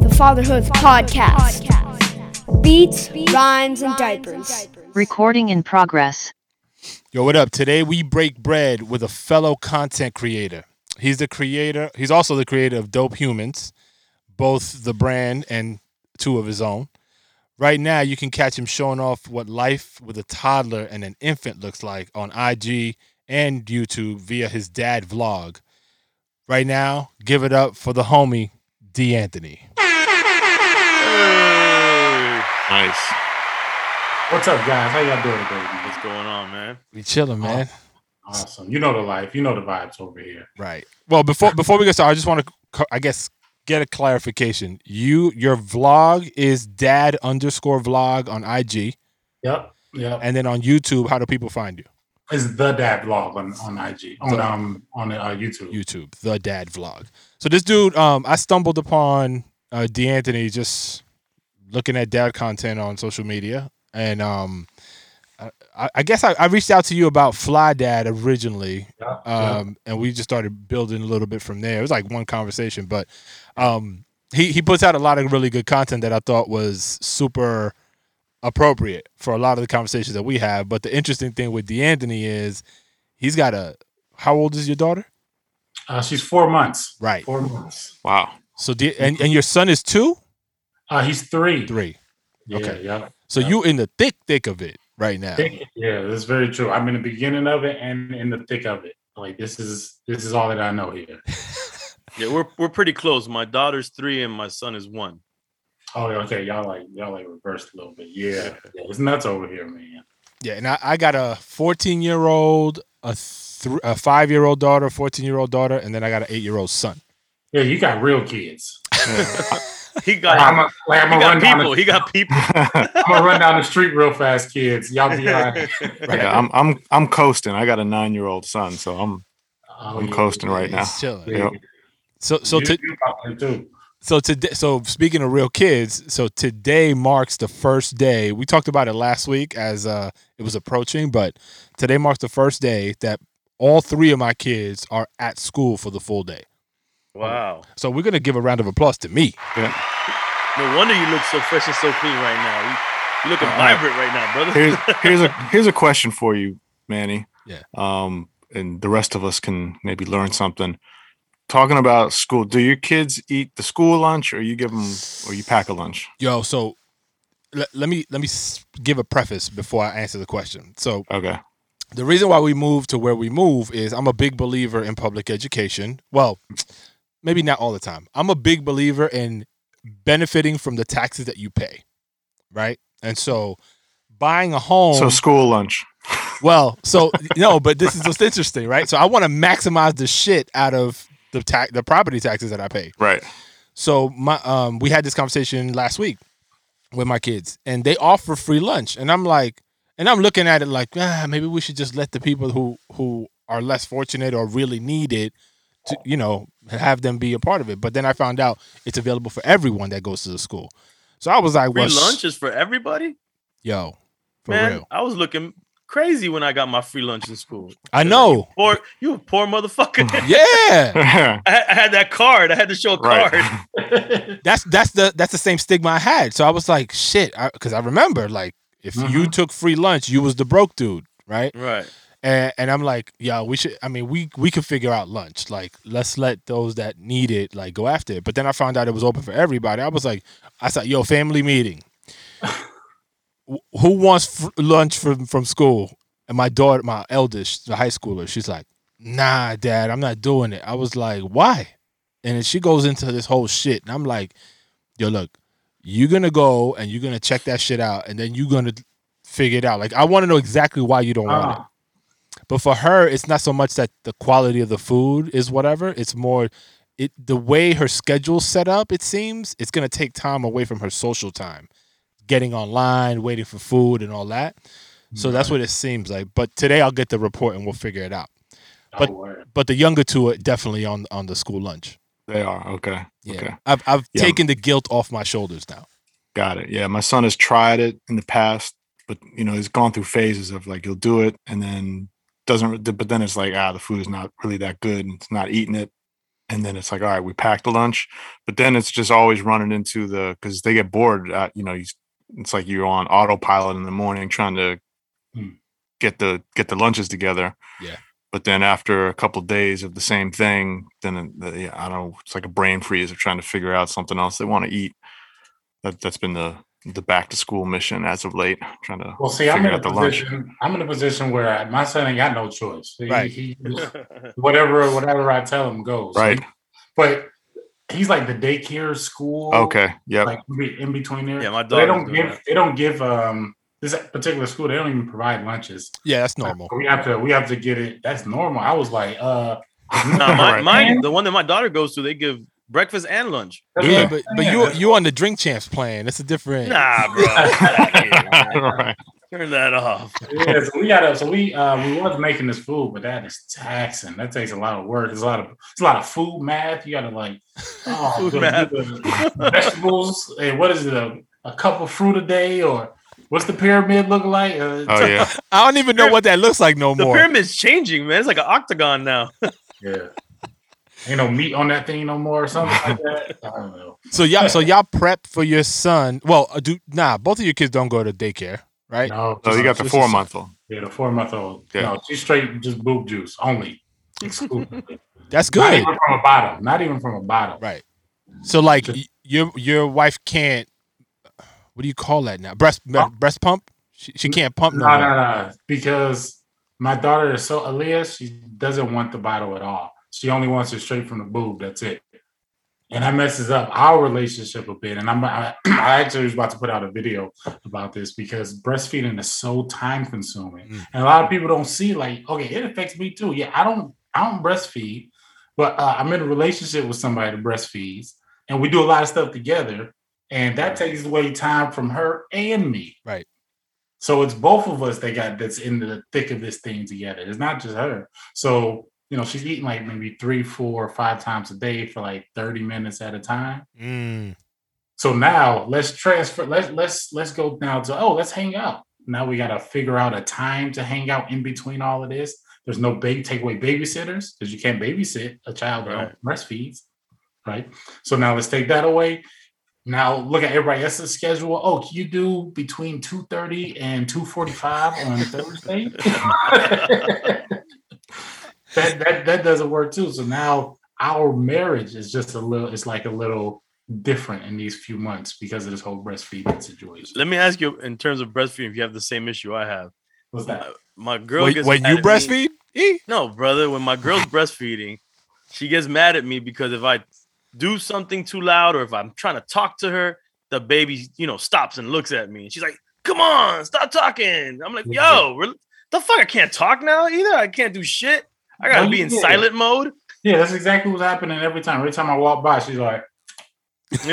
The Fatherhood Podcast. Beats, rhymes, and diapers. Recording in progress. Yo, what up? Today we break bread with a fellow content creator. He's the creator, he's also the creator of Dope Humans, both the brand and two of his own. Right now, you can catch him showing off what life with a toddler and an infant looks like on IG and YouTube via his dad vlog. Right now, give it up for the homie, D'Anthony. Nice. What's up, guys? How y'all doing today? man? What's going on, man? We chilling, man. Awesome. You know the life. You know the vibes over here. Right. Well, before before we get started, I just want to, I guess, get a clarification. You your vlog is dad underscore vlog on IG, Yep. Yep. and then on YouTube, how do people find you? It's the dad vlog on, on IG on um on uh, YouTube. YouTube, the dad vlog. So this dude, um, I stumbled upon uh D'Anthony just looking at dad content on social media, and um, I, I guess I, I reached out to you about Fly Dad originally, Yeah, yeah. um, and we just started building a little bit from there. It was like one conversation, but um, he he puts out a lot of really good content that I thought was super appropriate for a lot of the conversations that we have. But the interesting thing with D'Anthony is he's got a how old is your daughter? Uh, she's four months. Right. Four months. Wow. So D- and and your son is two, Uh, he's three. three. Yeah, Okay. Yeah. So Yeah. you in the thick thick of it right now. Yeah, that's very true. I'm in the beginning of it and in the thick of it. Like this is this is all that I know here. Yeah, we're we're pretty close. My daughter's three and my son is one. Oh, okay. Y'all like y'all like reversed a little bit. Yeah. yeah it's nuts over here, man. Yeah, and I, I got a 14 year old, a th- a five year old daughter, 14 year old daughter, and then I got an eight year old son. Yeah, you got real kids. He got I'm a, like, I'm he gonna got run down people. He got people. I'm gonna run down the street real fast, kids. Y'all be all right. Yeah, I'm I'm I'm coasting. I got a nine year old son, so I'm Oh, I'm yeah, coasting right now. Chilling. Yep. So so You- to, you too. So today so speaking of real kids, so today marks the first day. We talked about it last week as uh it was approaching, but today marks the first day that all three of my kids are at school for the full day. Wow. So we're gonna give a round of applause to me. No wonder you look so fresh and so clean right now. You, you looking All right. vibrant right now, brother. here's here's a here's a question for you, Manny. Yeah. Um, and the rest of us can maybe learn something. Talking about school, do your kids eat the school lunch, or you give them, or you pack a lunch? Yo, so let, let me let me give a preface before I answer the question. So Okay. the reason why we move to where we move is I'm a big believer in public education. Well, maybe not all the time. I'm a big believer in benefiting from the taxes that you pay, right? And so buying a home. So school lunch. well, so no, but this is what's interesting, right? So I want to maximize the shit out of the tax, the property taxes that I pay. Right. So my um we had this conversation last week with my kids and they offer free lunch and I'm like and I'm looking at it like ah, maybe we should just let the people who who are less fortunate or really need it to you know have them be a part of it. But then I found out it's available for everyone that goes to the school. So I was like, Free well, sh- lunch is for everybody. yo, for Man, real. I was looking crazy when I got my free lunch in school. I know. Poor you, a poor motherfucker. Yeah. I, had, I had that card. I had to show a Right. card. that's that's the that's the same stigma I had. So I was like, shit, because I, remember like if you Mhm. took free lunch, you was the broke dude, right? right. And and I'm like, yeah, we should. I mean, we we could figure out lunch. Like, let's let those that need it like go after it. But then I found out it was open for everybody. I was like, I said, yo, family meeting. Wh- Who wants fr- lunch from from school? And my daughter, my eldest, the high schooler, she's like, nah, dad, I'm not doing it. I was like, why? And then she goes into this whole shit, and I'm like, yo, look, you're gonna go and you're gonna check that shit out, and then you're gonna figure it out. Like, I want to know exactly why you don't want it. Ah, But for her, it's not so much that the quality of the food is whatever. It's more it the way her schedule's set up, it seems it's gonna take time away from her social time, getting online, waiting for food, and all that. So that's what it seems like. But today I'll get the report and we'll figure it out. But- Oh. But the younger two are definitely on on the school lunch. They are okay. Yeah, Okay, I've I've Yeah. taken the guilt off my shoulders now. got it. Yeah, my son has tried it in the past, but you know he's gone through phases of like he'll do it and then doesn't. But then it's like ah, the food is not really that good, and it's not eating it. And then it's like all right, we packed the lunch, but then it's just always running into the because they get bored. At, you know, he's, it's like you're on autopilot in the morning trying to Hmm. get the get the lunches together. Yeah. But then after a couple days of the same thing, then it- the, yeah, I don't know. It's like a brain freeze of trying to figure out something else they want to eat. That that's been the the back to school mission as of late. Trying to Well, see, I'm in a out the lunch. position. I'm in a position where I, my son ain't got no choice. He- Right. he- whatever, whatever I tell him goes. Right. But he's like the daycare school. Okay. Yeah. Like in between there. Yeah, my But they don't give. that. They don't give. Um, this particular school. They don't even provide lunches. Yeah, that's normal. We have to. We have to get it. That's normal. I was like, uh. Nah, my, Right. mine, the one that my daughter goes to, they give breakfast and lunch. That's Yeah, but but saying. you you on the drink champs plan. It's a different. Nah, bro. Get outta here, man. right. Turn that off. yeah, so we gotta. So we uh we was making this food, but that is taxing. That takes a lot of work. It's a lot of it's a lot of food math. You gotta like oh, Food math. vegetables. And what is it? A, a cup of fruit a day, or what's the pyramid look like? Uh, Oh yeah. I don't even know what that looks like no The more. pyramid's changing, man. It's like an octagon now. yeah. Ain't no meat on that thing no more, or something like that. I don't know. So y'all so y'all prep for your son. Well, uh, do nah. Both of your kids don't go to daycare, right? No, So you got the four month old. yeah, the four month old. Yeah. No, she's straight just boob juice only. Exclusively. That's Not good, even from a bottle. Not even from a bottle. right? So like Just- your your wife can't. What do you call that now? Breast Pump? breast pump. She, she can't pump no, No, no, no. Because my daughter is so Aaliyah, she doesn't want the bottle at all. She only wants it straight from the boob. That's it. And that messes up our relationship a bit. And I'm I, I actually was about to put out a video about this because breastfeeding is so time consuming. Mm. And a lot of people don't see like, okay, it affects me too. Yeah, I don't I don't breastfeed, but uh, I'm in a relationship with somebody that breastfeeds, and we do a lot of stuff together. And that takes away time from her and me. Right. So it's both of us that got that's in the thick of this thing together. It's not just her. So you know, she's eating like maybe three, four, or five times a day for like 30 minutes at a time. Mm, So now let's transfer, let's let's let's go now to oh, let's hang out. Now we gotta figure out a time to hang out in between all of this. There's no big take away babysitters because you can't babysit a child that breastfeeds, right? So now let's take that away. Now look at everybody else's schedule. Oh, can you do between 2:30 and 2:45 on Thursday? that, that that doesn't work too. So now our marriage is just a little, it's like a little different in these few months because of this whole breastfeeding situation. Let me ask you, in terms of breastfeeding, if you have the same issue I have. What's that? Uh, my girl when gets when you at me- breastfeed, E? No, brother. When my girl's breastfeeding, she gets mad at me because if I do something too loud or if I'm trying to talk to her, the baby, you know, stops and looks at me. And she's like, "Come on, stop talking." I'm like, "Yo, re- the fuck, I can't talk now either. I can't do shit. I gotta No, be in did. silent mode." Yeah, that's exactly what's happening every time. Every time I walk by, she's like,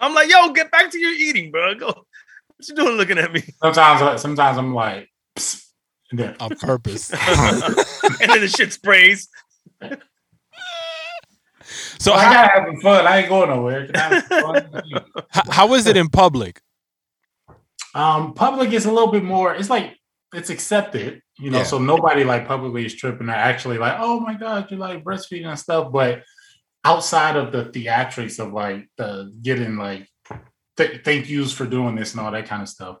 I'm like, "Yo, get back to your eating, bro. Go. What you doing looking at me?" sometimes, I- sometimes I'm like, Psst. and on purpose. and then the shit sprays. So I how, gotta having fun. I ain't going nowhere. Can I have fun? how how is it in public? Um, public is a little bit more. It's like it's accepted, you know. Yeah. So nobody like publicly is tripping. Or actually like, oh my god, you're like breastfeeding and stuff. But outside of the theatrics of like the getting like th- thank yous for doing this and all that kind of stuff.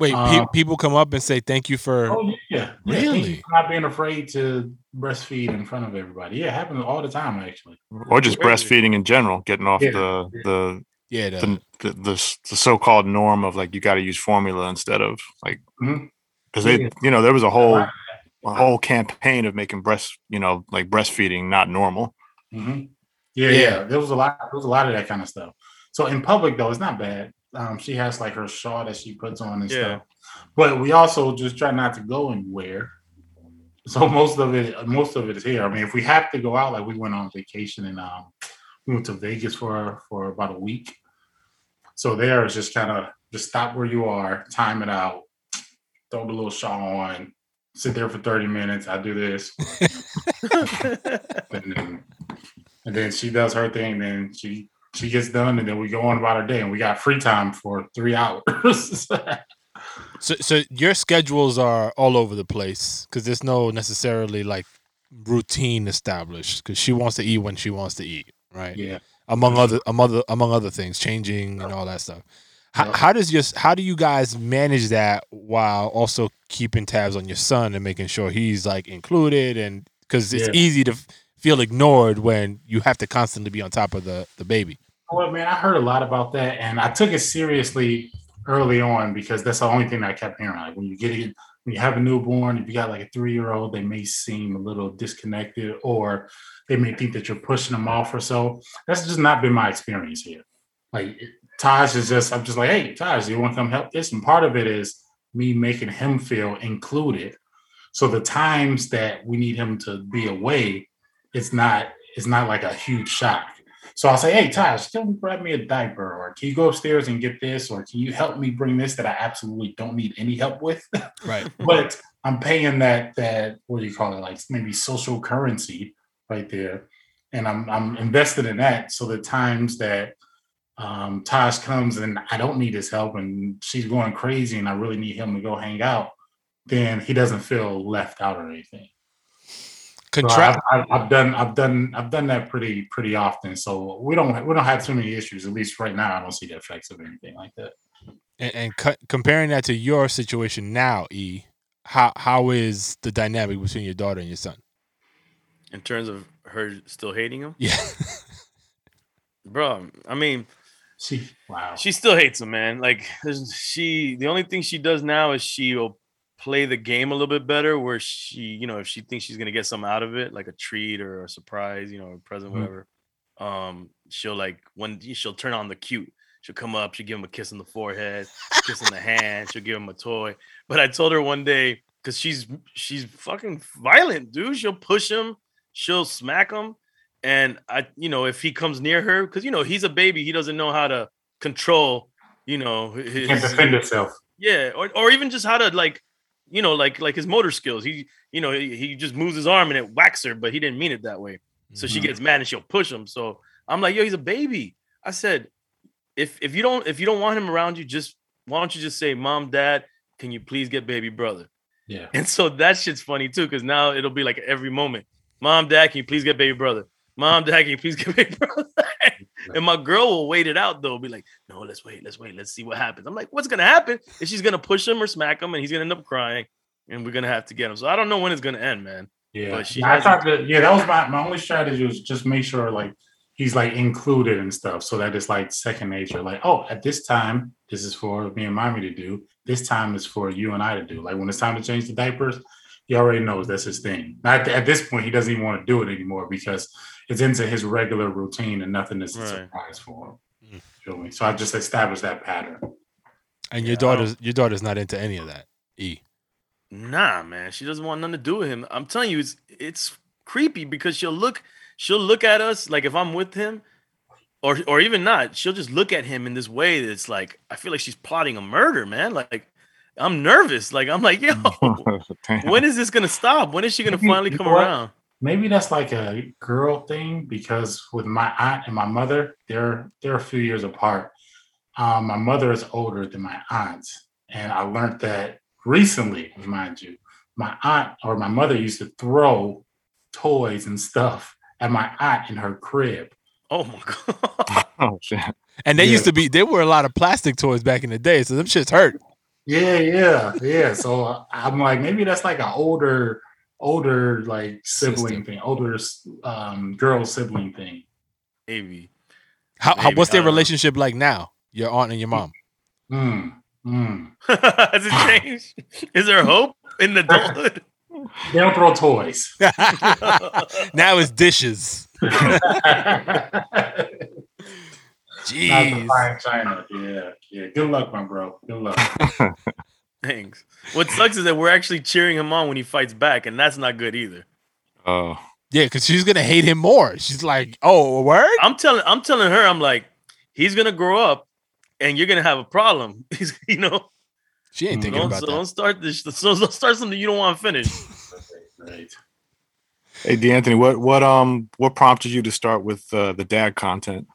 Wait, pe- Uh, people come up and say thank you for. Oh yeah, yeah. Thank Really? you for not being afraid to breastfeed in front of everybody. Yeah, it happens all the time actually. or just Crazy. breastfeeding in general, getting off Yeah. the the Yeah, the, the, the, the, so-called norm of like you got to use formula instead of like Mhm. Because they you know there was a whole a whole campaign of making breast you know like breastfeeding not normal hmm Yeah, Yeah. yeah, There was a lot. There was a lot of that kind of stuff. So in public though, it's not bad. Um, she has like her shawl that she puts on and Yeah. stuff. But we also just try not to go anywhere so most of it, most of it is here. I mean, if we have to go out, like we went on vacation and um, we went to Vegas for for about a week. So there is just kind of just stop where you are, time it out, throw the little shawl on, sit there for thirty minutes. I do this, and then and then she does her thing. Then she she gets done, and then we go on about our day, and we got free time for three hours. So, so your schedules are all over the place because there's no necessarily like routine established because she wants to eat when she wants to eat, right? yeah. Among other, among other, among other things, changing and all that stuff. How, how does your how do you guys manage that while also keeping tabs on your son and making sure he's like included and because it's Yeah. easy to feel ignored when you have to constantly be on top of the the baby. Well, man, I heard a lot about that, and I took it seriously early on because that's the only thing that I kept hearing. Like when you get it, when you have a newborn, if you got like a three year old, they may seem a little disconnected, or they may think that you're pushing them off or so. That's just not been my experience here. Like Taj is just, I'm just like, hey, Taj, you want to come help this? And part of it is me making him feel included. So the times that we need him to be away, it's not, it's not like a huge shock. So I'll say, hey, Taj, can you grab me a diaper? Or can you go upstairs and get this? Or can you help me bring this that I absolutely don't need any help with? Right. but I'm paying that that what do you call it? Like maybe social currency right there. And I'm I'm invested in that. So the times that um Taj comes and I don't need his help and she's going crazy and I really need him to go hang out, then he doesn't feel left out or anything. So Contract. I've, I've, I've done I've done I've done that pretty pretty often. So we don't we don't have too many issues. At least right now, I don't see the effects of anything like that. and, and cu- comparing that to your situation now, E, how how is the dynamic between your daughter and your son? In terms of her still hating him, Yeah. bro. I mean, She wow. she still hates him, man. Like she, the only thing she does now is she'll play the game a little bit better. Where she, you know, if she thinks she's gonna get something out of it, like a treat or a surprise, you know, a present, Mhm. whatever. Um, she'll like when she'll turn on the cute. She'll come up, she'll give him a kiss on the forehead, kiss on the hand. She'll give him a toy. But I told her one day because she's she's fucking violent, dude. She'll push him, she'll smack him, and I, you know, if he comes near her, because you know he's a baby, he doesn't know how to control, you know, his, can't defend herself. yeah, or or even just how to like, you know, like like his motor skills. He, you know, he, he just moves his arm and it whacks her, but he didn't mean it that way. So she Mhm. gets mad and she'll push him. So I'm like, yo, he's a baby. I said, if if you don't if you don't want him around you, just why don't you just say, Mom, Dad, can you please get baby brother? Yeah. And so that shit's funny too, because now it'll be like every moment. Mom, Dad, can you please get baby brother? Mom, Dad, can you please get baby brother? and my girl will wait it out though, be like, no, let's wait, let's wait, let's see what happens. I'm like, what's gonna happen? Is she's gonna push him or smack him, and he's gonna end up crying, and we're gonna have to get him. So I don't know when it's gonna end, man. Yeah. But she I thought that. yeah, that was my, my only strategy was just make sure like he's like included and stuff so that it's like second nature. Like, oh, at this time, this is for me and mommy to do. This time is for you and I to do. Like when it's time to change the diapers, he already knows that's his thing. Not at this point, he doesn't even want to do it anymore because it's into his regular routine and nothing is a Right. surprise for him. Mm. Feel me? So I just established that pattern. And your I don't- daughter's your daughter's not into any of that. E. Nah, man, she doesn't want nothing to do with him. I'm telling you, it's it's creepy because she'll look, she'll look at us like if I'm with him, or or even not, she'll just look at him in this way that's like I feel like she's plotting a murder, man. Like I'm nervous. Like I'm like, yo, when is this gonna stop? When is she gonna finally come around? Maybe that's like a girl thing because with my aunt and my mother, they're they're a few years apart. Um, my mother is older than my aunt, and I learned that recently, mind you. My aunt or my mother used to throw toys and stuff at my aunt in her crib. Oh my god. oh shit. And they Yeah. used to be there were a lot of plastic toys back in the day, so them shits hurt. Yeah, yeah, yeah. So I'm like, maybe that's like an older, older like sibling Sister. thing, older um girl sibling thing. Maybe. How, how Maybe, what's their don't know. relationship like now? Your aunt and your mom. Mm, mm. Has it changed? Is there hope in adulthood? They don't throw toys. now it's dishes. Not the Jeez. fine China. Yeah, yeah. Good luck, my bro. Good luck. Things. What sucks is that we're actually cheering him on when he fights back, and that's not good either. Oh, Yeah, because she's gonna hate him more. She's like, "Oh, a word." I'm telling I'm telling her, I'm like, he's gonna grow up and you're gonna have a problem. He's you know, She ain't thinking don't, about so that. don't start this so don't start something you don't want to finish. Right. hey, D'Anthony, what what um what prompted you to start with uh, the dad content?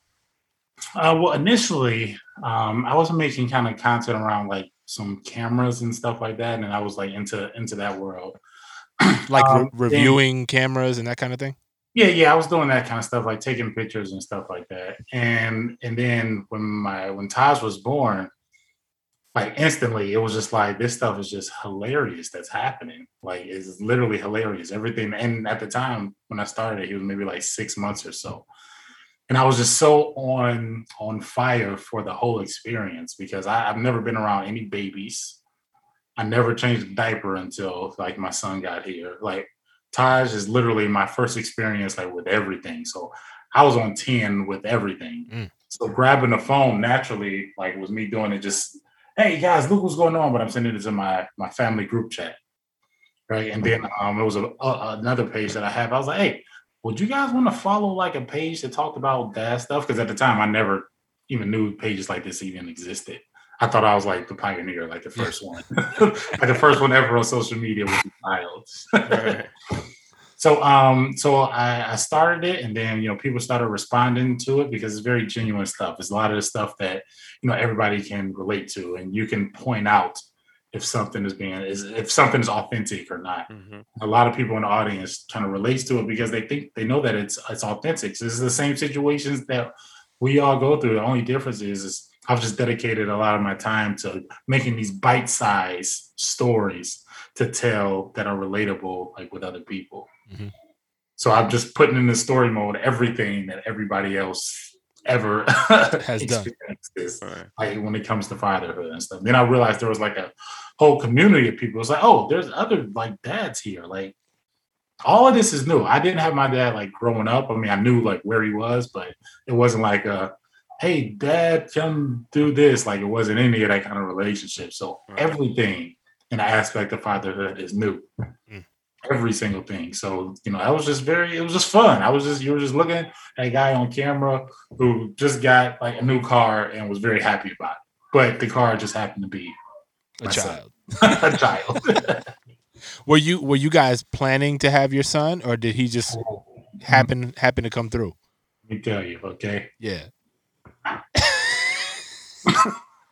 Uh, well, initially, um, I was making kind of content around like some cameras and stuff like that, and I was like into into that world. Like re- Um, reviewing cameras and that kind of thing. Yeah, yeah, I was doing that kind of stuff, like taking pictures and stuff like that. And and then when my when Taj was born, like instantly, it was just like this stuff is just hilarious that's happening. Like it's literally hilarious. Everything. And at the time when I started, he was maybe like six months or so. And I was just so on on fire for the whole experience because I, I've never been around any babies. I never changed a diaper until like my son got here. Like Taj is literally my first experience like with everything. So I was on 10 with everything. Mm. So grabbing the phone naturally, like was me doing it just, hey guys, look what's going on. But I'm sending it to my my family group chat. Right. And then um it was a, a, another page that I have. I was like, hey, would you guys want to follow like a page that talked about that stuff? Because at the time I never even knew pages like this even existed. I thought I was like the pioneer, like the first one, like the first one ever on social media with the files. Right. So um so I, I started it and then you know people started responding to it because it's very genuine stuff. It's a lot of the stuff that you know everybody can relate to and you can point out if something is being is if something is authentic or not. Mhm. A lot of people in the audience kind of relates to it because they think they know that it's it's authentic. So this is the same situations that we all go through. The only difference is, is I've just dedicated a lot of my time to making these bite-sized stories to tell that are relatable like with other people. Mhm. So I'm just putting in the story mode everything that everybody else ever Has done. Right. like when it comes to fatherhood and stuff. Then I realized there was like a whole community of people. It's like, oh, there's other like dads here. Like all of this is new. I didn't have my dad like growing up. I mean, I knew like where he was, but it wasn't like a hey, dad, come do this. Like it wasn't any of that kind of relationship. So Right. everything in the aspect of fatherhood is new. Mm. Every single thing. So, you know, I was just very, it was just fun. I was just, you were just looking at a guy on camera who just got like a new car and was very happy about it. But the car just happened to be A My child. a child. Were you were you guys planning to have your son, or did he just oh. happen happen to come through? Let me tell you, okay? Yeah.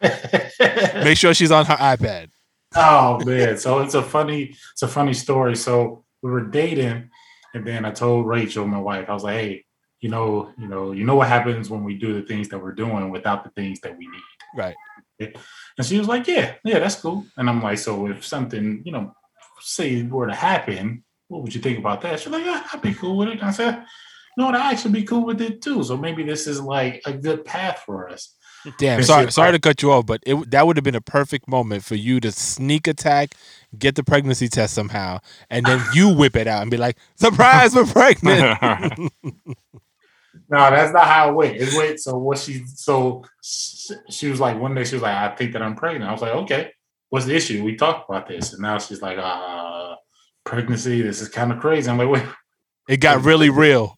Make sure she's on her iPad. oh man so it's a funny it's a funny story so we were dating and then i told rachel my wife i was like hey you know you know you know what happens when we do the things that we're doing without the things that we need Right. And she was like yeah yeah that's cool and i'm like so if something you know say were to happen what would you think about that she's like yeah i'd be cool with it and i said no, I'd actually be cool with it too. So maybe this is like a good path for us. Damn. Sorry, sorry to cut you off, but it that would have been a perfect moment for you to sneak attack, get the pregnancy test somehow, and then you whip it out and be like, "Surprise, we're pregnant." No, that's not how it went. It went so what she so she was like one day she was like, I think that I'm pregnant. I was like, okay, what's the issue? We talked about this, and now she's like, uh, pregnancy. This is kind of crazy. I'm like, wait, it got really real.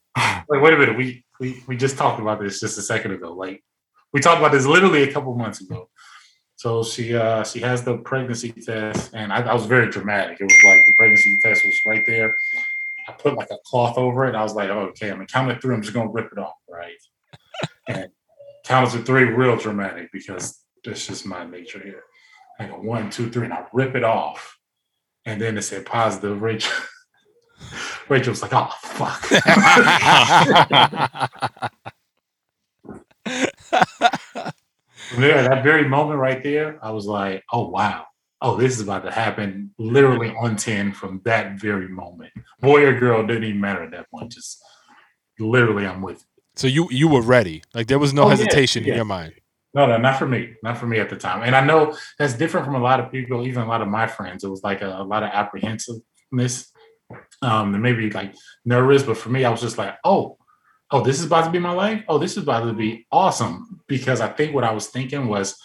wait, wait a minute. We we we just talked about this just a second ago. Like we talked about this literally a couple months ago. So she uh she has the pregnancy test, and I, I was very dramatic. It was like the pregnancy test was right there. I put like a cloth over it. I was like, oh, okay, I'm gonna count it through. I'm just gonna rip it off, right? and count to three, real dramatic because that's just my nature here. I go one, two, three, and I rip it off. And then it said positive. Rachel, Rachel was like, oh fuck. There, that very moment right there, I was like, oh wow. Oh, this is about to happen literally on 10 from that very moment. Boy or girl didn't even matter at that point. Just literally I'm with you. so you you were ready. Like there was no Oh, yeah, hesitation in your mind. No, no, not for me. Not for me at the time. And I know that's different from a lot of people, even a lot of my friends. It was like a, a lot of apprehensiveness. Um, and maybe like nervous, but for me, I was just like, oh, oh, this is about to be my life. Oh, this is about to be awesome. Because I think what I was thinking was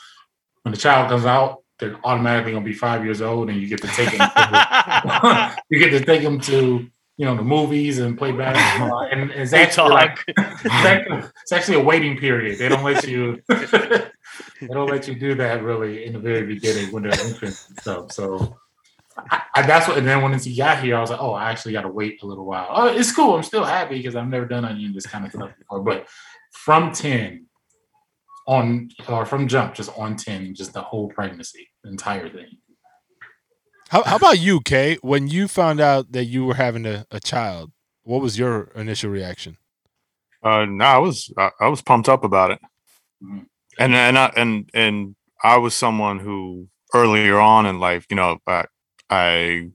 when the child comes out, they're automatically gonna be five years old, and you get to take them. To, you get to take them to you know the movies and play basketball, and it's actually like it's actually, a waiting period. They don't let you. they don't let you do that really in the very beginning when they're infants and stuff. So. I, I, that's what, and then once he got here, I was like, "Oh, I actually got to wait a little while." Oh, it's cool. I'm still happy because I've never done any of this kind of stuff before. But from ten on, or from jump, just on ten, just the whole pregnancy, the entire thing. How, how about you, Kay? When you found out that you were having a, a child, what was your initial reaction? Uh, no, I was I, I was pumped up about it, Mhm. and and I, and and I was someone who earlier on in life, you know, I, I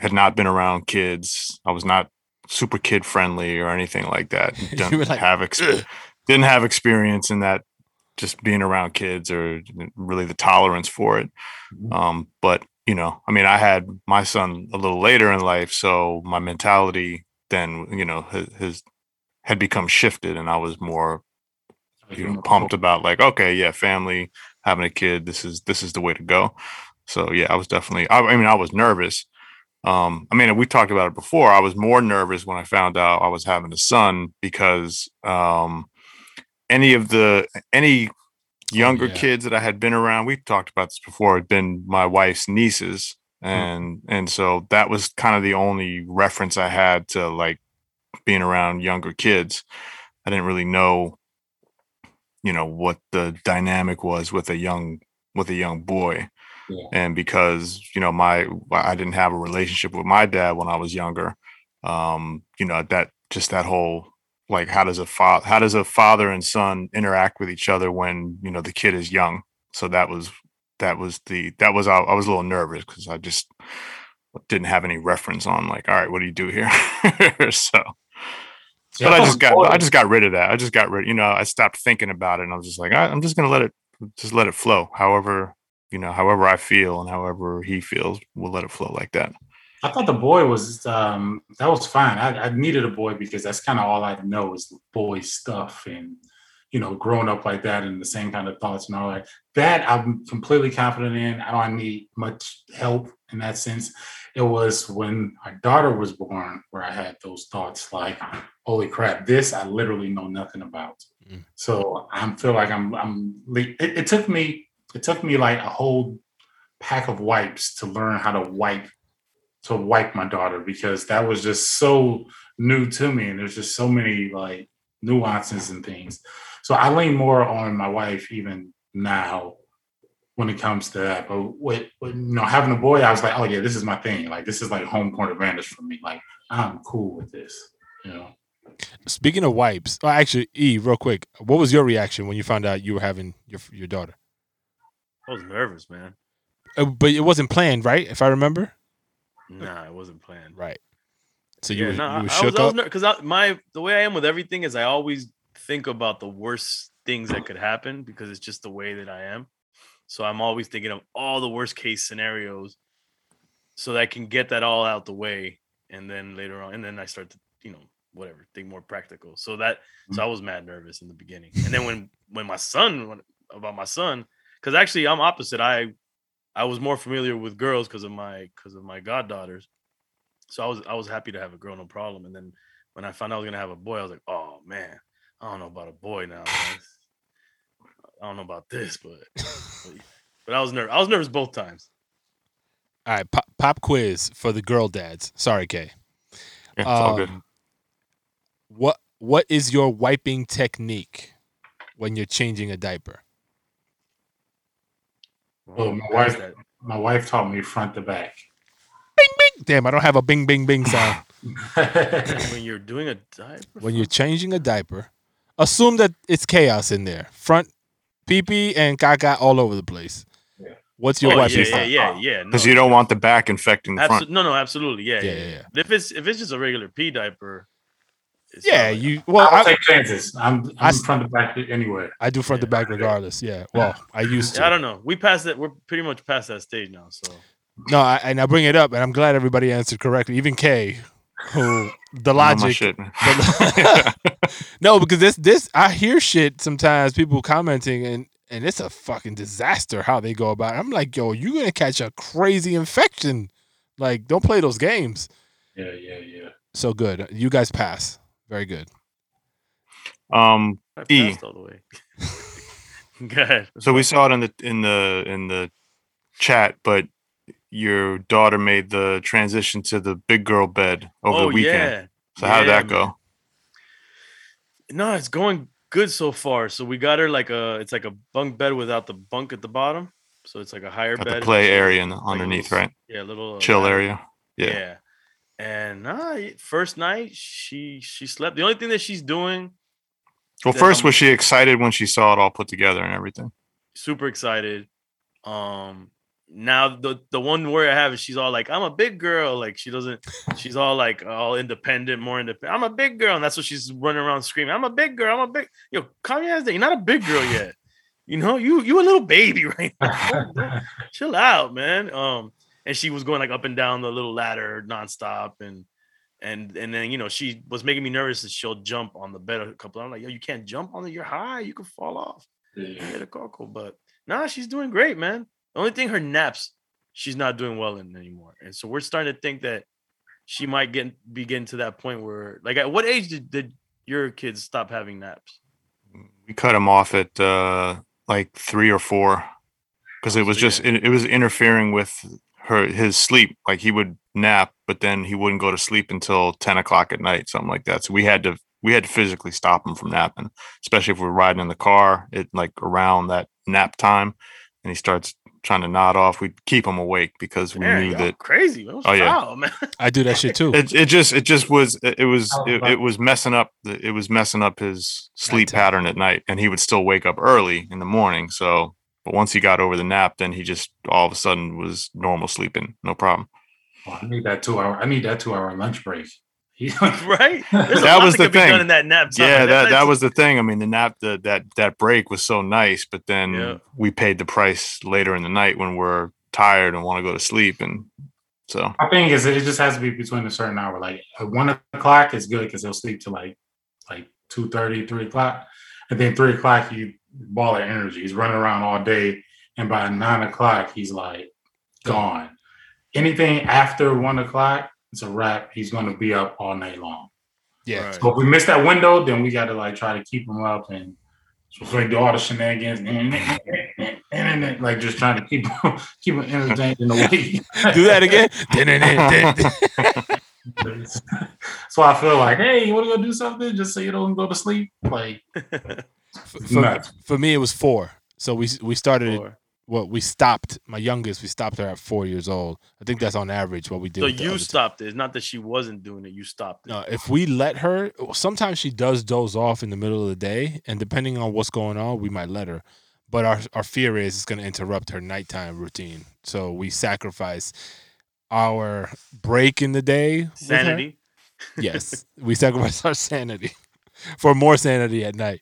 had not been around kids. I was not super kid friendly or anything like that. Didn't like, have ex- didn't have experience in that, just being around kids or really the tolerance for it. Mhm. Um, but you know, I mean, I had my son a little later in life, so my mentality then, you know, has had become shifted, and I was more you know pumped about like, okay, yeah, family, having a kid, this is this is the way to go. So yeah, I was definitely. I, I mean, I was nervous. Um, I mean, we talked about it before. I was more nervous when I found out I was having a son because um, any of the any younger yeah. kids that I had been around, we talked about this before, had been my wife's nieces. And and so that was kind of the only reference I had to like being around younger kids. I didn't really know, you know, what the dynamic was with a young with a young boy. Yeah. And because, you know, my I didn't have a relationship with my dad when I was younger. Um, you know, that just that whole like how does a father how does a father and son interact with each other when you know the kid is young? So that was that was the that was i, I was a little nervous because i just didn't have any reference on like all right what do you do here? So Yeah, but i just got i just got rid of that. I just got rid you know i stopped thinking about it and i was just like i'm just gonna let it just let it flow however you know however i feel and however he feels we'll let it flow like that I thought the boy was um that was fine. I, I needed a boy because that's kind of all I know is boy stuff and you know, growing up like that and the same kind of thoughts and all that. That I'm completely confident in. I don't need much help in that sense. It was when our daughter was born where I had those thoughts like, holy crap, this I literally know nothing about. Mm. So I feel like I'm I'm it, it took me it took me like a whole pack of wipes to learn how to wipe to wipe my daughter because that was just so new to me and there's just so many like nuances and things so i lean more on my wife even now when it comes to that but with, with you know having a boy i was like oh yeah this is my thing like this is like home court advantage for me like i'm cool with this you know Speaking of wipes, oh, actually, E, real quick, what was your reaction when you found out you were having your your daughter? I was nervous, man. Uh, but it wasn't planned, right? If I remember, Nah, it wasn't planned. right. So you yeah, were, no, you I, were shook was, I was up. because my the way I am with everything is I always think about the worst things that could happen because it's just the way that I am. So I'm always thinking of all the worst case scenarios, so that I can get that all out the way, and then later on, and then I start to you know whatever think more practical. So that so mm. I was mad nervous in the beginning, and then when when my son when, about my son because actually I'm opposite. I I was more familiar with girls because of my because of my goddaughters. So I was I was happy to have a girl, no problem. And then when I found out I was gonna have a boy, I was like, oh man, I don't know about a boy now. man. I don't know about this, but but, but I was nervous. I was nervous both times. All right, pop, pop quiz for the girl dads. Sorry, Kay. yeah, it's all good Um, What what is your wiping technique when you're changing a diaper? Oh, well, my wife- that. my wife taught me front to back Bing bing. Damn, I don't have a bing bing bing sound. when you're doing a diaper. when you're changing a diaper, assume that it's chaos in there. Front pee pee and caca all over the place. Yeah. What's your oh, wiping yeah, style? yeah, yeah, yeah. because no, you don't want the back infecting the front no, no, absolutely, yeah, Yeah, yeah, yeah, yeah. If it's if it's just a regular pee diaper, it's Yeah, like- you well I'll I, take chances i'm, I I'm s- front to back anyway. I do front to back regardless. Yeah. Well, I used to. I don't know. We passed that. We're pretty much past that stage now. So No, I, and I bring it up, and I'm glad everybody answered correctly. Even Kay, who the I know logic. shit, the- no, because this this I hear shit sometimes people commenting and and it's a fucking disaster how they go about it. I'm like, yo, you're gonna catch a crazy infection. Like, don't play those games. Yeah, yeah, yeah. So good. You guys pass. Very good. Um, I E. passed all the way. Go ahead. so we saw it in the in the in the chat, but your daughter made the transition to the big girl bed over oh the weekend. yeah. So how did Yeah, that go? man. No, it's going good so far. So we got her like a it's like a bunk bed without the bunk at the bottom. So it's like a higher Got bed. the play area in the, like underneath, little right? Yeah, a little uh, Chill ladder. area. Yeah. Yeah. And y- first night she she slept. The only thing that she's doing Well, first I'm- was she excited when she saw it all put together and everything? super excited. Um now the the one worry I have is she's all like, I'm a big girl. Like she doesn't she's all like all independent, more independent. I'm a big girl, and that's what she's running around screaming. I'm a big girl, I'm a big yo, calm your ass down. You're not a big girl yet. You know, you you a little baby right now. Chill out, man. Um, and she was going like up and down the little ladder nonstop, and and and then you know she was making me nervous that she'll jump on the bed a couple. I'm like, yo, you can't jump on it. You're high. You could fall off Yeah. get a coco, but nah, she's doing great, man. The only thing her naps, she's not doing well in anymore, and so we're starting to think that she might get be getting to that point where, like, at what age did, did your kids stop having naps? We cut them off at uh, like three or four because it was just it, it was interfering with her his sleep. Like he would nap, but then he wouldn't go to sleep until ten o'clock at night, something like that. So we had to we had to physically stop him from napping, especially if we're riding in the car It like around that nap time, and he starts trying to nod off. We'd keep him awake because we Man, knew that crazy. That was Oh, yeah. foul, man. I do that shit too. it, it just it just was it, it was Oh, it, it was messing up the, it was messing up his sleep pattern at night and he would still wake up early in the morning so but once he got over the nap then he just all of a sudden was normal sleeping no problem Oh, I need that two hour. I need that two hour lunch break. He- right? There's a That lot was that the could done thing. in that nap time. yeah that that that's- was the thing i mean the nap the, that that break was so nice but then Yeah. we paid the price later in the night when we're tired and want to go to sleep and so I think is, it just has to be between a certain hour. Like at one o'clock is good because they'll sleep to like like 2 3 o'clock. And then three o'clock, he ball of energy. He's running around all day. And by nine o'clock, he's like gone. Anything after one o'clock, it's a wrap. He's going to be up all night long. Yeah. Right. So if we miss that window, then we got to like try to keep him up and so we do all the shenanigans, and like just trying to keep him, keep him entertained in a way. Do that again. so I feel like, hey, you want to go do something just so you don't go to sleep? Like, for, Nuts. for me, it was four. So we we started. Or- Well, we stopped. My youngest, we stopped her at four years old. I think that's on average what we did. So you other two. stopped it. It's not that she wasn't doing it. You stopped it. No, if we let her, sometimes she does doze off in the middle of the day, and depending on what's going on, we might let her. But our our fear is it's going to interrupt her nighttime routine, so we sacrifice our break in the day. Sanity. Yes, we sacrifice our sanity for more sanity at night.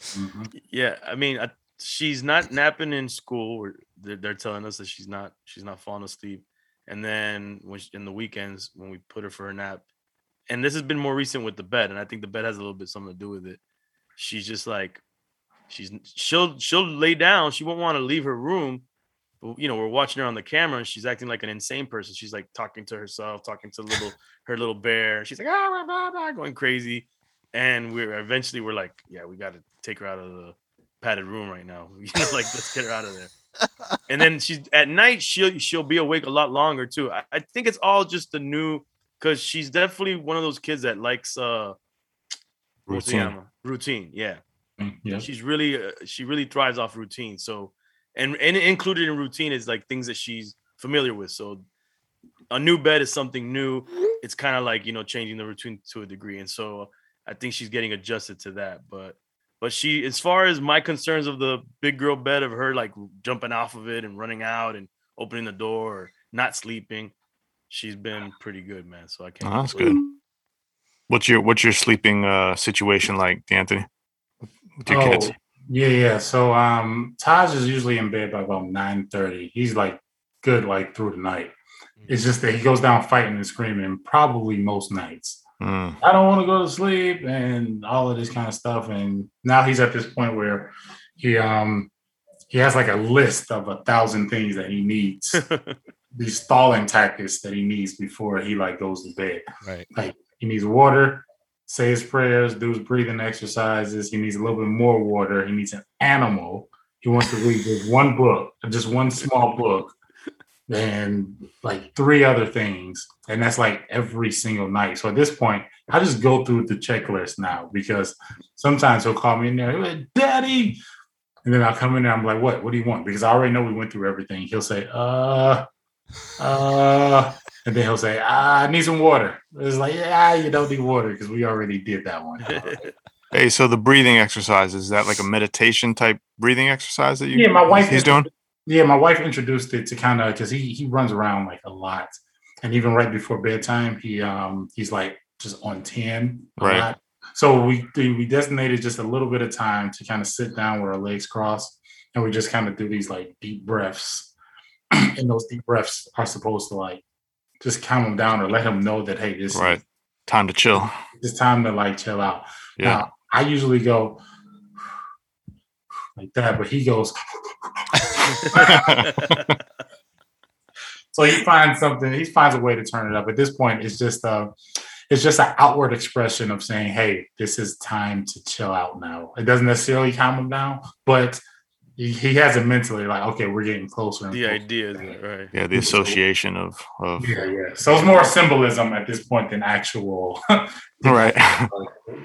mhm. Yeah, I mean, I, she's not napping in school. They're, they're telling us that she's not she's not falling asleep. And then when she, in the weekends when we put her for her nap, and this has been more recent with the bed, and I think the bed has a little bit something to do with it. She's just like she's she'll she'll lay down. She won't want to leave her room. You know, we're watching her on the camera, and she's acting like an insane person. She's like talking to herself, talking to little her little bear. She's like ah, blah, blah, blah, going crazy. And we're eventually we're like, yeah, we got to take her out of the padded room right now. You know, like let's get her out of there. and then she's at night she'll she'll be awake a lot longer too. I, I think it's all just the new because she's definitely one of those kids that likes uh routine routine. Yeah, yeah. she's really uh, she really thrives off routine. So and and included in routine is like things that she's familiar with. So a new bed is something new. It's kind of like you know changing the routine to a degree, and so I think she's getting adjusted to that. But but she, as far as my concerns of the big girl bed of her like jumping off of it and running out and opening the door or not sleeping, she's been pretty good, man. So I can't. Oh, that's good what's your what's your sleeping uh situation like D'Anthony with your kids Oh, yeah, yeah. So um Taj is usually in bed by about 9 30. He's like good like through the night. It's just that he goes down fighting and screaming probably most nights. Mm, I don't want to go to sleep and all of this kind of stuff. And now he's at this point where he um he has like a list of a thousand things that he needs, these stalling tactics that he needs before he like goes to bed. Right. Like he needs water, say his prayers, do his breathing exercises. He needs a little bit more water. He needs an animal. He wants to read just one book, just one small book, and like three other things. And that's like every single night. So at this point, I just go through the checklist now because sometimes he'll call me in there, like, Daddy. And then I'll come in there, I'm like, what? What do you want? Because I already know we went through everything. He'll say, uh, uh, and then he'll say, ah, I need some water. It's like, yeah, you don't need water because we already did that one. Hey, so the breathing exercise is that like a meditation type breathing exercise that you? Yeah, my wife He's doing. Yeah, my wife introduced it to kind of because he he runs around like a lot, and even right before bedtime, he um he's like just on ten. Right. lot. So we we designated just a little bit of time to kind of sit down with our legs crossed, and we just kind of do these like deep breaths, and those deep breaths are supposed to like just calm him down or let him know that hey, this Right. Time to chill. it's time to like chill out. Yeah. Now, I usually go like that, but he goes. so he finds something. He finds a way to turn it up. At this point, it's just uh it's just an outward expression of saying, "Hey, this is time to chill out now." It doesn't necessarily calm him down, but he, he has it mentally like, "Okay, we're getting closer." The closer. idea is that, right? Yeah, the association of of Yeah, yeah. So it's more symbolism at this point than actual right. like,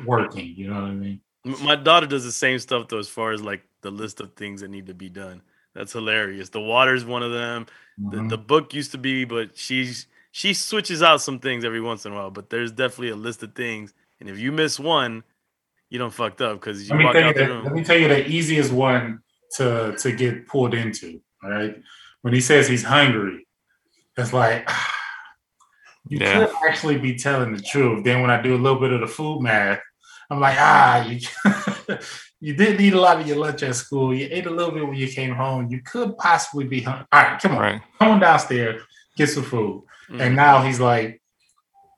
working. You know what I mean? My daughter does the same stuff though, as far as like the list of things that need to be done. That's hilarious. The water's one of them. The, Mhm. the book used to be, but she's she switches out some things every once in a while. But there's definitely a list of things, and if you miss one, you don't fucked up because you let me walk out the the, let me tell you the easiest one to to get pulled into. All right, when he says he's hungry, it's like you Yeah. could actually be telling the truth. Then when I do a little bit of the food math, I'm like, ah, you you didn't eat a lot of your lunch at school. You ate a little bit when you came home. You could possibly be hungry. All right, come on, Right. come on downstairs, get some food. Mm. And now he's like,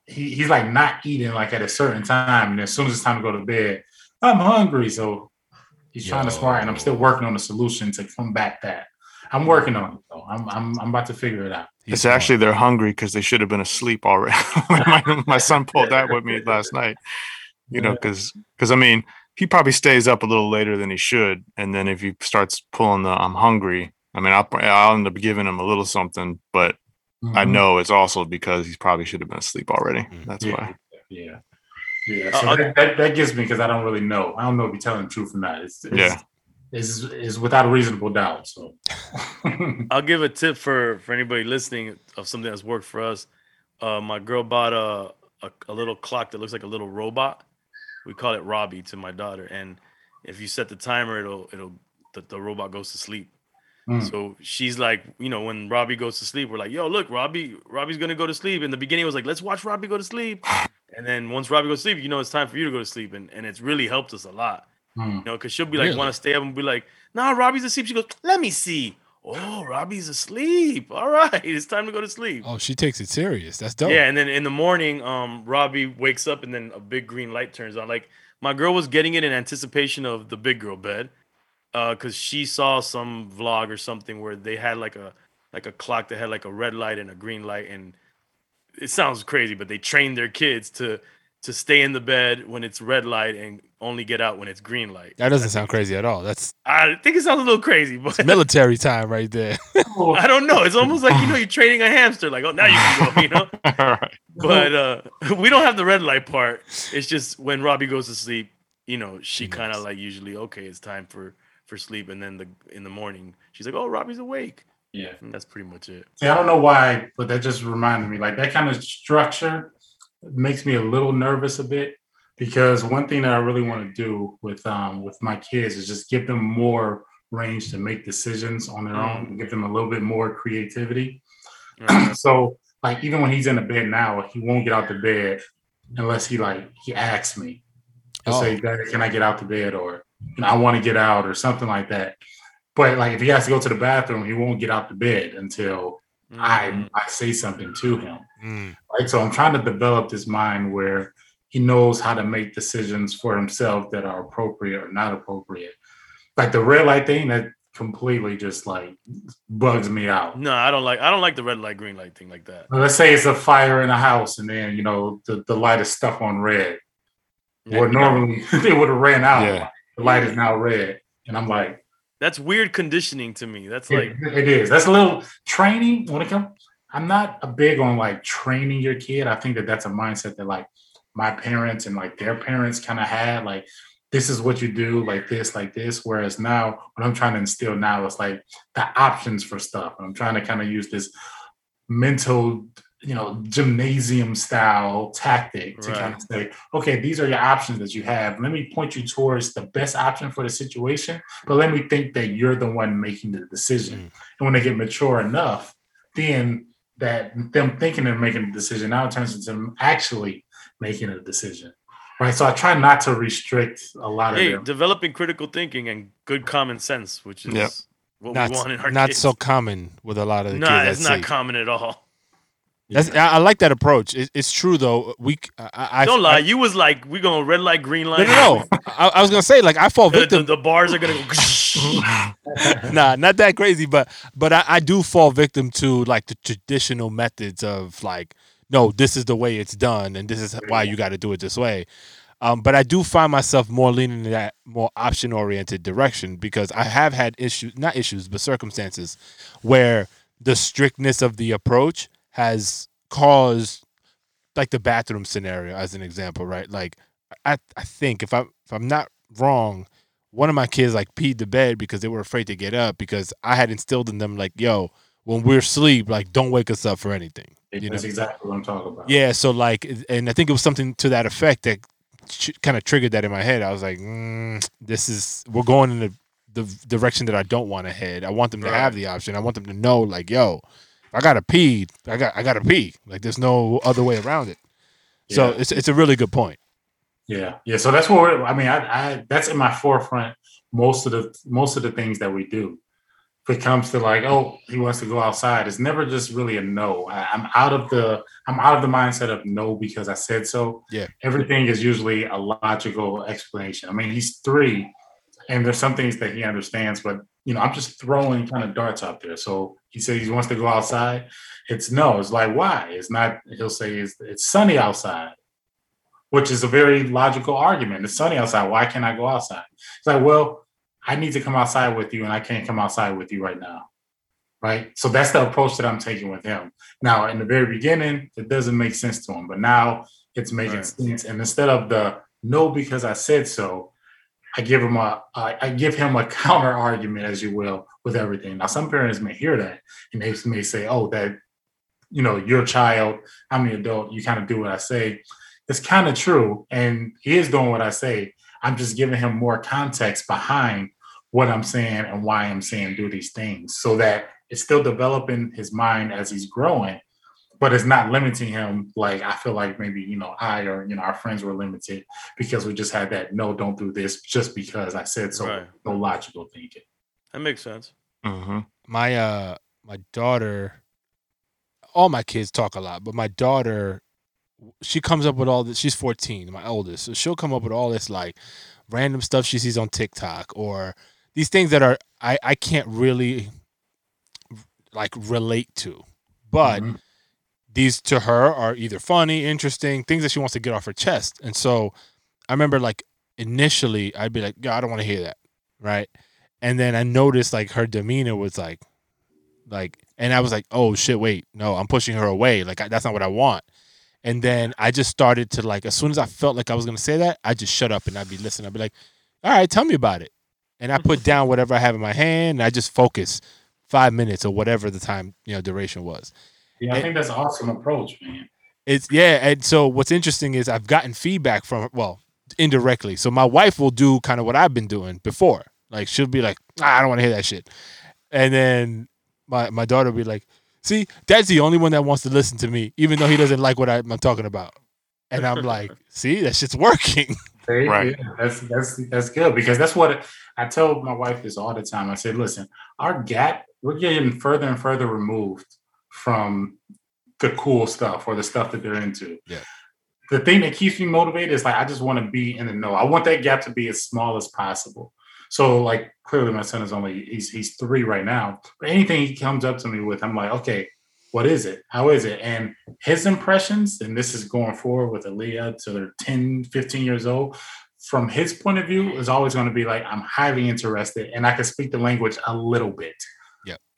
he, he's like not eating like at a certain time. And as soon as it's time to go to bed, I'm hungry. So he's trying to smart, and I'm still working on a solution to combat that. I'm working on it though. I'm I'm I'm about to figure it out. He's It's smart. actually they're hungry because they should have been asleep already. my, my son pulled that with me last night. You know, because because I mean he probably stays up a little later than he should, and then if he starts pulling the "I'm hungry," I mean I'll I'll end up giving him a little something, but I Mhm. know it's also because he probably should have been asleep already. Mm. That's Yeah. why. Yeah. Yeah. Uh, So uh, that, that, that gets me because I don't really know. I don't know if you're telling the truth or not. It's, it's, Yeah. It's, it's without a reasonable doubt. So I'll give a tip for for anybody listening of something that's worked for us. Uh, my girl bought a, a a little clock that looks like a little robot. We call it Robbie to my daughter, and if you set the timer, it'll it'll the, the robot goes to sleep. Mm. So she's like, you know, when Robbie goes to sleep, we're like, yo, look, Robbie, Robbie's gonna go to sleep. In the beginning, it was like, let's watch Robbie go to sleep. And then once Robbie goes to sleep, you know, it's time for you to go to sleep, and and it's really helped us a lot. Mm. You know, because she'll be like, Really? want to stay up and be like, nah, Robbie's asleep. She goes, let me see. Oh, Robbie's asleep. All right, it's time to go to sleep. Oh, she takes it serious. That's dope. Yeah, and then in the morning, um, Robbie wakes up and then a big green light turns on. Like my girl was getting it in anticipation of the big girl bed, uh, because she saw some vlog or something where they had like a like a clock that had like a red light and a green light, and it sounds crazy, but they trained their kids to to stay in the bed when it's red light and only get out when it's green light. That doesn't sound crazy at all. That's I think it sounds a little crazy, but military time right there. I don't know. It's almost like you know you're training a hamster. Like, oh, now you can go. You know. All right. but uh we don't have the red light part it's just when robbie goes to sleep you know she She kind of like usually okay it's time for for sleep and then the in the morning she's like oh robbie's awake Yeah. and that's pretty much it See, I don't know why, but that just reminded me. Like that kind of structure makes me a little nervous a bit because one thing that I really want to do with um with my kids is just give them more range to make decisions on their own, and give them a little bit more creativity. Right. so like even when he's in the bed now, he won't get out the bed unless he like he asks me. He'll Oh. say, "Daddy, can I get out the bed?" or you know, "I want to get out" or something like that. But like if he has to go to the bathroom, he won't get out the bed until Mhm. I I say something to him. Mm. Right. So I'm trying to develop this mind where he knows how to make decisions for himself that are appropriate or not appropriate. Like the red light thing, that completely just like bugs me out. No, I don't like. I don't like the red light, green light thing like that. Let's say it's a fire in a house, and then you know the, the light is stuck on red. Where normally they would have ran out. Yeah. The light is now red, and I'm like, That's weird conditioning to me. That's like it- it is. That's a little training when it comes. I'm not a big on like training your kid. I think that that's a mindset that like my parents and like their parents kind of had. Like this is what you do, like this, like this. Whereas now, what I'm trying to instill now is like the options for stuff. And I'm trying to kind of use this mental, you know, gymnasium style tactic to kind of say, okay, these are your options that you have. Let me point you towards the best option for the situation, but let me think that you're the one making the decision. Mm. And when they get mature enough, then that them thinking they're making a decision now turns into them actually making a decision. Right. So I try not to restrict a lot of them. developing critical thinking and good common sense, which is Yep. what not we want in our not kids. so common with a lot of the Nah, kids. it's I not see. common at all. That's, I, I like that approach. It, it's true though. We I, I Don't lie. I, you was like, we gonna red light, green light. no, no. I, I was gonna say like I fall The, the, victim. the bars are gonna go. nah, not that crazy, but but I, I do fall victim to like the traditional methods of like, no, this is the way it's done, and this is why you got to do it this way. Um, but I do find myself more leaning in that more option oriented direction because I have had issues, not issues, but circumstances where the strictness of the approach has caused like the bathroom scenario as an example, right? Like I, I think if I if I'm not wrong, one of my kids like peed the bed because they were afraid to get up because I had instilled in them like, yo, when we're asleep, like don't wake us up for anything. You know? That's exactly what I'm talking about. Yeah, so like, and I think it was something to that effect that kind of triggered that in my head. I was like, mm, this is we're going in the the direction that I don't want to head. I want them to have the option. I want them to know, like, yo, I gotta pee, I got I gotta pee. Like, there's no other way around it. So Yeah. it's it's a really good point. Yeah, yeah. So that's what we're, I mean. I, I that's in my forefront. Most of the most of the things that we do. If it comes to like, oh, he wants to go outside, it's never just really a no. I, I'm out of the I'm out of the mindset of no because I said so. Yeah. Everything is usually a logical explanation. I mean, he's three, and there's some things that he understands, but you know, I'm just throwing kind of darts out there. So he says he wants to go outside. It's no. It's like why? It's not. He'll say it's, it's sunny outside which is a very logical argument. It's sunny outside. Why can't I go outside? It's like, well, I need to come outside with you, and I can't come outside with you right now. Right. So that's the approach that I'm taking with him. Now, in the very beginning, it doesn't make sense to him, but now it's making Right. sense. And instead of the no because I said so, I give him a I I give him a counter argument, as you will, with everything. Now, some parents may hear that and they may say, "Oh, that you know, your child, I'm the adult, you kind of do what I say." It's kind of true, and he is doing what I say. I'm just giving him more context behind what I'm saying and why I'm saying do these things, so that it's still developing his mind as he's growing, but it's not limiting him. Like I feel like maybe you know I or you know our friends were limited because we just had that no, don't do this just because I said so. Right. No logical thinking. That makes sense. hmm my uh my daughter all my kids talk a lot but my daughter she comes up with all this she's 14 my oldest so she'll come up with all this like random stuff she sees on tiktok or these things that are i i can't really like relate to but Mhm. These to her are either funny interesting things that she wants to get off her chest. And so i remember like initially i'd be like yeah i don't want to hear that right? And then i noticed like her demeanor was like like and i was like oh shit wait no i'm pushing her away like I, that's not what i want. And then i just started to like as soon as i felt like i was going to say that i just shut up and i'd be listening. I'd be like all right tell me about it. And i put down whatever i have in my hand and i just focus five minutes or whatever the time you know duration was Yeah, I And- think that's an awesome approach, man. it's yeah, and so what's interesting is I've gotten feedback from well, indirectly. So my wife will do kind of what I've been doing before. Like she'll be like, ah, I don't want to hear that shit. And then my my daughter will be like, see, dad's the only one that wants to listen to me, even though he doesn't like what I, I'm talking about. And I'm like, see, that shit's working. Right. Right. That's that's that's good because that's what I tell my wife this all the time. I said, listen, our gap, we're getting further and further removed from the cool stuff or the stuff that they're into. Yeah. The thing that keeps me motivated is like I just want to be in the know. I want that gap to be as small as possible. So like clearly my son is only he's he's three right now. But anything he comes up to me with, I'm like, okay, what is it? How is it? And his impressions, and this is going forward with Aaliyah to their 10, 15 years old, from his point of view, is always going to be like, I'm highly interested and I can speak the language a little bit.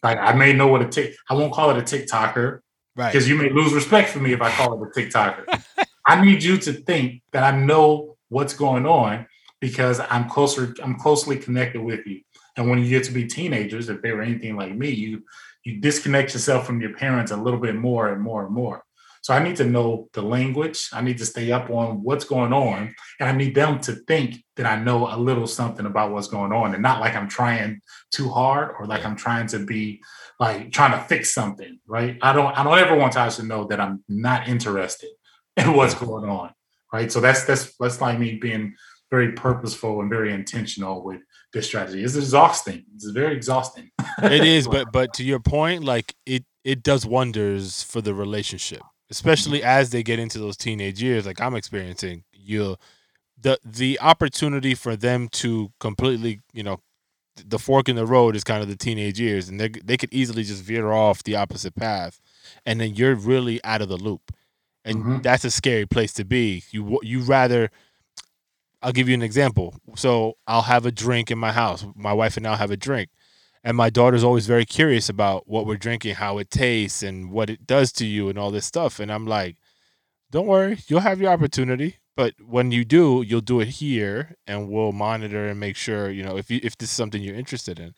Like I may know what a tick, I won't call it a TikToker Right. because you may lose respect for me if I call it a TikToker. I need you to think that I know what's going on because I'm closer, I'm closely connected with you. And when you get to be teenagers, if they were anything like me, you you disconnect yourself from your parents a little bit more and more and more. So I need to know the language. I need to stay up on what's going on. And I need them to think that I know a little something about what's going on and not like I'm trying too hard or like I'm trying to be like trying to fix something, right? I don't I don't ever want Taj to know that I'm not interested in what's going on. Right. So that's that's that's like me being very purposeful and very intentional with this strategy. It's exhausting. It's very exhausting. it is, but but to your point, like it it does wonders for the relationship, especially as they get into those teenage years, like I'm experiencing. You, the the opportunity for them to completely, you know, the fork in the road is kind of the teenage years, and they they could easily just veer off the opposite path, and then you're really out of the loop, and Mhm. that's a scary place to be. You you rather. I'll give you an example. So I'll have a drink in my house. My wife and I'll have a drink and my daughter's always very curious about what we're drinking, how it tastes, and what it does to you, and all this stuff. And I'm like, don't worry, you'll have your opportunity, but when you do, you'll do it here, and we'll monitor and make sure you know if you if this is something you're interested in.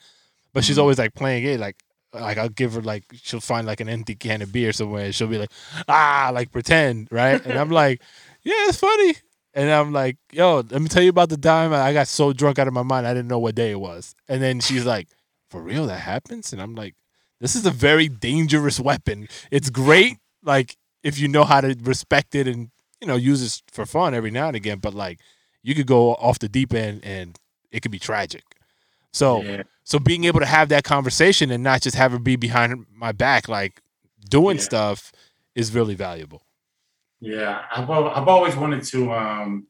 But she's Mhm. always like playing it, like like I'll give her like she'll find like an empty can of beer somewhere, and she'll be like, ah, like pretend, right? And I'm like, yeah, it's funny. And I'm like, yo, let me tell you about the time I got so drunk out of my mind, I didn't know what day it was. And then she's like, for real, that happens? And I'm like, this is a very dangerous weapon. It's great, like if you know how to respect it and you know use it for fun every now and again. But like, you could go off the deep end and it could be tragic. So, Yeah. so being able to have that conversation and not just have her be behind my back, like doing Yeah. stuff, is really valuable. Yeah, I've I've always wanted to, um,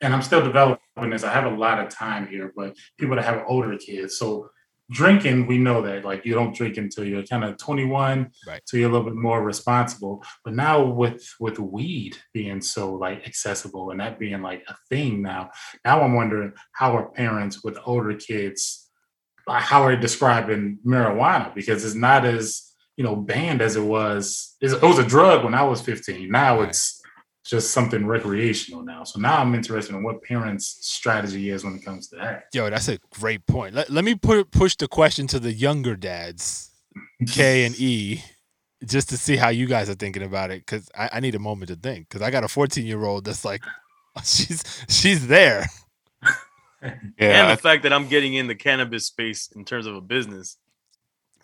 and I'm still developing this. I have a lot of time here, but people that have older kids, so drinking, we know that like you don't drink until you're kind of 21, Right. so you're a little bit more responsible. But now with with weed being so like accessible and that being like a thing now, now I'm wondering how are parents with older kids, uh, how are they describing marijuana because it's not as you know banned as it was. It was a drug when I was 15. Now Right. it's just something recreational now. So now I'm interested in what parents' strategy is when it comes to that. Yo, that's a great point. Let, let me put push the question to the younger dads, K and E, just to see how you guys are thinking about it. Because I, I need a moment to think. Because I got a 14 year old that's like, she's she's there. Yeah, and the fact that I'm getting in the cannabis space in terms of a business.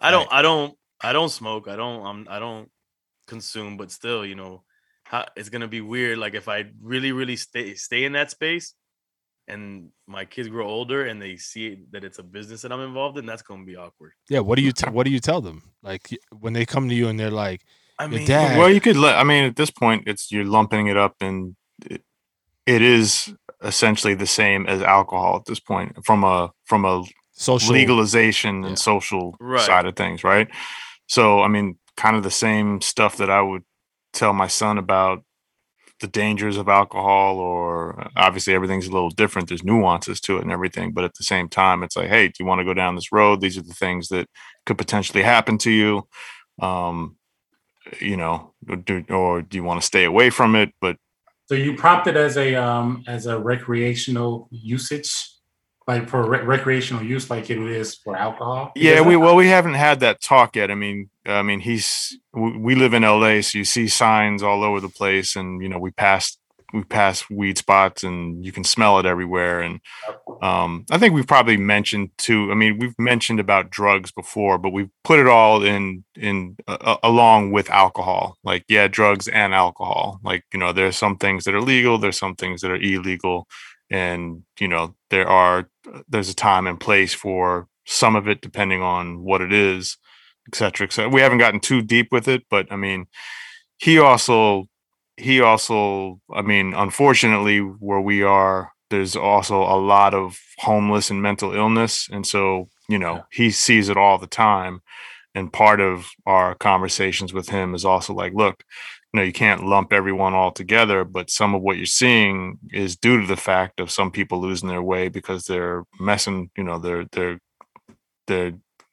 I don't I don't I don't smoke. I don't I'm I don't consume, but still, you know, how, it's gonna be weird. Like if I really, really stay stay in that space and my kids grow older and they see that it's a business that I'm involved in, that's gonna be awkward. Yeah. What do you t- What do you tell them? Like when they come to you and they're like, I mean dad- Well, you could let. I mean, at this point, it's you're lumping it up, and it, it is essentially the same as alcohol at this point, from a from a social legalization Yeah. and social Right. side of things, right? So, I mean, kind of the same stuff that I would tell my son about the dangers of alcohol, or uh, obviously everything's a little different. There's nuances to it and everything, but at the same time, it's like, hey, do you want to go down this road? These are the things that could potentially happen to you. Um, you know, or do, or do you want to stay away from it? But So you prompted as a um as a recreational usage, like for re- recreational use, like it is for alcohol. Yeah, we well we haven't had that talk yet. I mean, I mean he's we, live in LA, so you see signs all over the place, and you know we pass we pass weed spots, and you can smell it everywhere. And um, I think we've probably mentioned too. I mean, we've mentioned about drugs before, but we've put it all in in uh, along with alcohol. Like yeah, drugs and alcohol. Like you know, there's some things that are legal, there's some things that are illegal, and you know there are there's a time and place for some of it depending on what it is et cetera, et cetera. we haven't gotten too deep with it but i mean he also he also i mean unfortunately where we are there's also a lot of homeless and mental illness, and so you know he sees it all the time. And part of our conversations with him is also like, look, you know, you can't lump everyone all together, but some of what you're seeing is due to the fact of some people losing their way because they're messing, you know, they're they're they're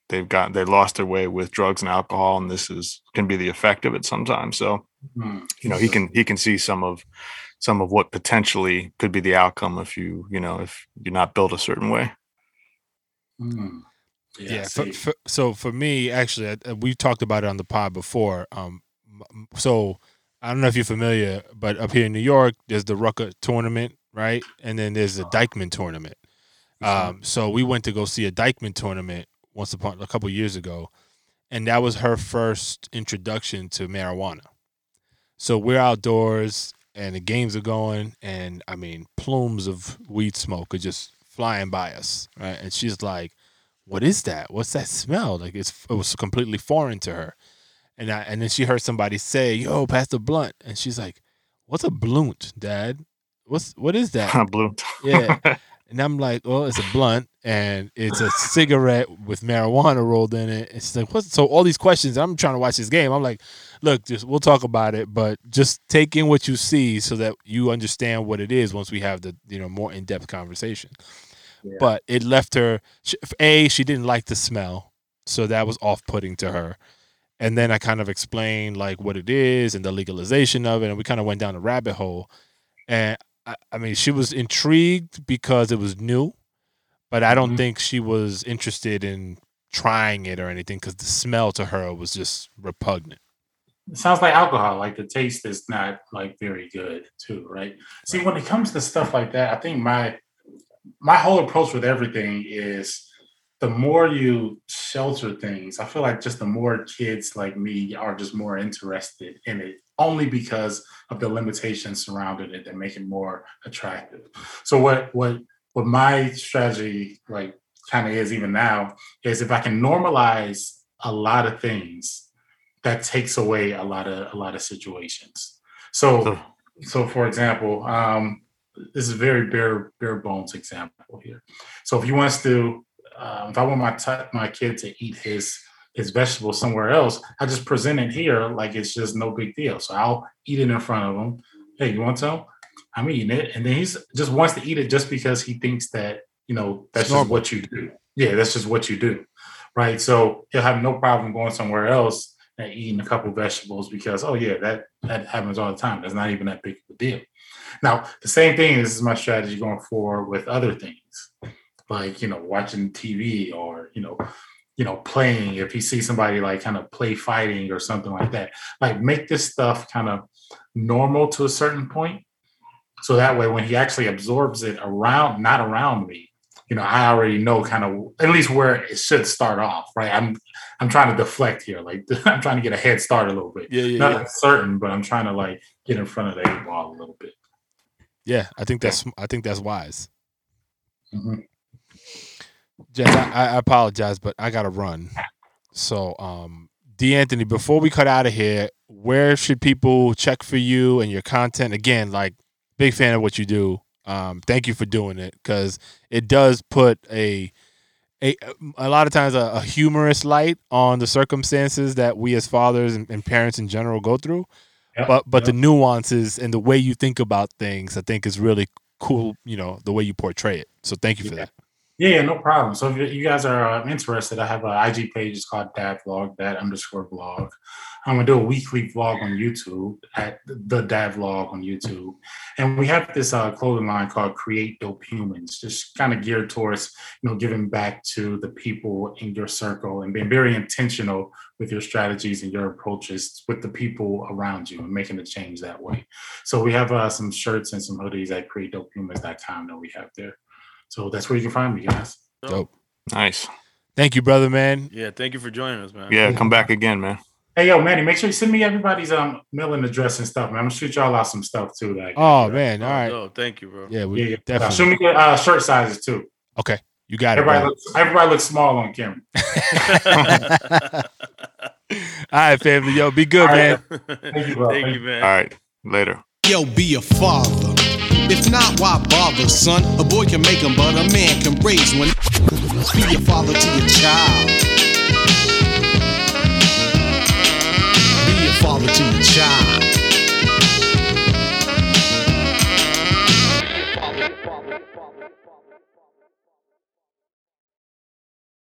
they've got they lost their way with drugs and alcohol, and this is can be the effect of it sometimes. So, Hmm. you know, he can he can see some of some of what potentially could be the outcome if you, you know, if you're not built a certain way. Hmm. yeah, I for, for, so for me actually uh, we've talked about it on the pod before um m- m- so i don't know if you're familiar but up here in new york there's the rucker tournament right and then there's the Dyckman tournament um so we went to go see a Dyckman tournament once upon a couple years ago and that was her first introduction to marijuana so we're outdoors and the games are going and i mean plumes of weed smoke are just flying by us right and she's like what is that? What's that smell? Like it's it was completely foreign to her. And I, and then she heard somebody say, "Yo, pass the blunt," and she's like, "What's a blunt, Dad? What's what is that?" Blue. Yeah. And I'm like, "Well, it's a blunt, and it's a cigarette with marijuana rolled in it." And she's like, "What?" So all these questions. I'm trying to watch this game. I'm like, "Look, just we'll talk about it, but just take in what you see so that you understand what it is once we have the you know more in depth conversation." Yeah. But it left her. A, she didn't like the smell, so that was off putting to her. And then I kind of explained like what it is and the legalization of it, and we kind of went down a rabbit hole. And I, I mean, she was intrigued because it was new, but I don't Mhm. think she was interested in trying it or anything because the smell to her was just repugnant. It sounds like alcohol. Like the taste is not like very good too, right? See, when it comes to stuff like that, I think my my whole approach with everything is the more you shelter things, I feel like just the more kids like me are just more interested in it, only because of the limitations surrounding it that make it more attractive. So what what what my strategy like kind of is even now is if I can normalize a lot of things, that takes away a lot of a lot of situations. So So- for example, um, this is a very bare bare bones example here. So if he wants to, um, if I want my t- my kid to eat his his vegetables somewhere else, I just present it here like it's just no big deal. So I'll eat it in front of him. Hey, you want some? I'm eating it, and then he's just wants to eat it just because he thinks that you know that's just what you do. Yeah, that's just what you do, right? So he'll have no problem going somewhere else and eating a couple vegetables because oh yeah, that that happens all the time. That's not even that big of a deal. Now the same thing. This is my strategy going forward with other things, like you know watching TV or you know you know playing. If he sees somebody like kind of play fighting or something like that, like make this stuff kind of normal to a certain point. So that way, when he actually absorbs it around, not around me, you know, I already know kind of at least where it should start off, right? I'm I'm trying to deflect here, like I'm trying to get a head start a little bit. Yeah, yeah, Not certain, but I'm trying to like get in front of the eight ball a little bit. Yeah, I think that's I think that's wise. Mhm. Jess, I, I apologize, but I gotta run. So, um, D'Anthony, before we cut out of here, where should people check for you and your content? Again, like big fan of what you do. Um, thank you for doing it because it does put a a a lot of times a, a humorous light on the circumstances that we as fathers and, and parents in general go through. Yep, But but yep. the nuances and the way you think about things, I think, is really cool. You know the way you portray it. So thank you for Yeah. that. Yeah, no problem. So if you- you guys are uh, interested, I have an IG page. It's called Dad Vlog, Dad underscore Vlog. I'm gonna do a weekly vlog on YouTube at the Dad Vlog on YouTube, and we have this uh, clothing line called Create Dope Humans, just kind of geared towards you know giving back to the people in your circle and being very intentional with your strategies and your approaches with the people around you and making a change that way. So we have uh, some shirts and some hoodies at createdopehumans.com that we have there. So that's where you can find me, guys. Dope. Nice. Thank you, brother, man. Yeah, thank you for joining us, man. Yeah, come back again, man. Hey, yo, Manny, make sure you send me everybody's um mailing address and stuff, man. I'm gonna shoot y'all out some stuff too. Like, Oh right? man, all right. Oh, thank you, bro. Yeah, yeah, we yeah. Uh, definitely. shoot me the uh, shirt sizes too. Okay, you got it. Everybody bro. looks, everybody looks small on camera. all right, family. Yo, be good, All man. right. Thank you, bro. Thank Thank you, you. man. All right. Later. Yo, be a father. If not, why bother, son? A boy can make 'em, but a man can raise one. Be a father to your child. Be a father to your child.